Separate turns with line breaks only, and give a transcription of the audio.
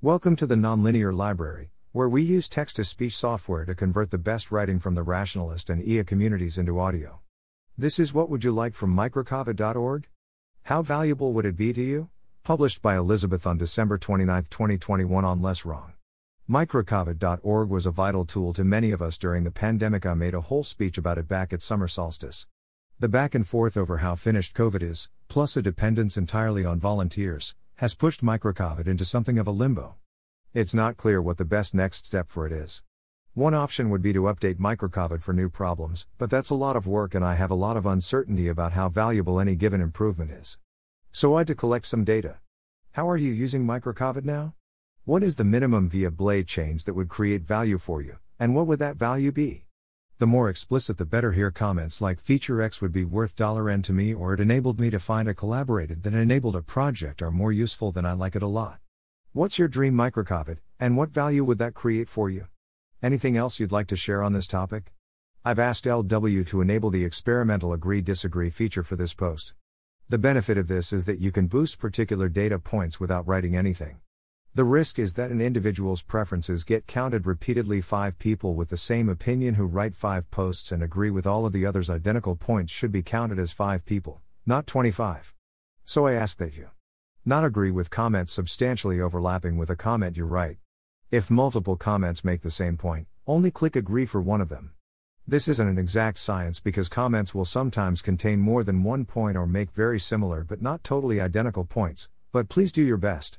Welcome to the Nonlinear Library, where we use text to speech software to convert the best writing from the rationalist and EA communities into audio. This is What Would You Like from microcovid.org? How valuable would it be to you? Published by Elizabeth on December 29, 2021 on Less Wrong. Microcovid.org was a vital tool to many of us during the pandemic. I made a whole speech about it back at summer solstice. The back and forth over how finished COVID is, plus a dependence entirely on volunteers, has pushed microcovid into something of a limbo. It's not clear what the best next step for it is. One option would be to update microcovid for new problems, but that's a lot of work and I have a lot of uncertainty about how valuable any given improvement is. So I had to collect some data. How are you using microcovid now? What is the minimum viable change that would create value for you, and what would that value be? The more explicit the better here comments like feature X would be worth $N to me or it enabled me to find a collaborated that enabled a project are more useful than I like it a lot. What's your dream microcovid, and what value would that create for you? Anything else you'd like to share on this topic? I've asked LW to enable the experimental agree disagree feature for this post. The benefit of this is that you can boost particular data points without writing anything. The risk is that an individual's preferences get counted repeatedly. Five people with the same opinion who write five posts and agree with all of the others' identical points should be counted as five people, not 25. So I ask that you not agree with comments substantially overlapping with a comment you write. If multiple comments make the same point, only click agree for one of them. This isn't an exact science because comments will sometimes contain more than one point or make very similar but not totally identical points, but please do your best.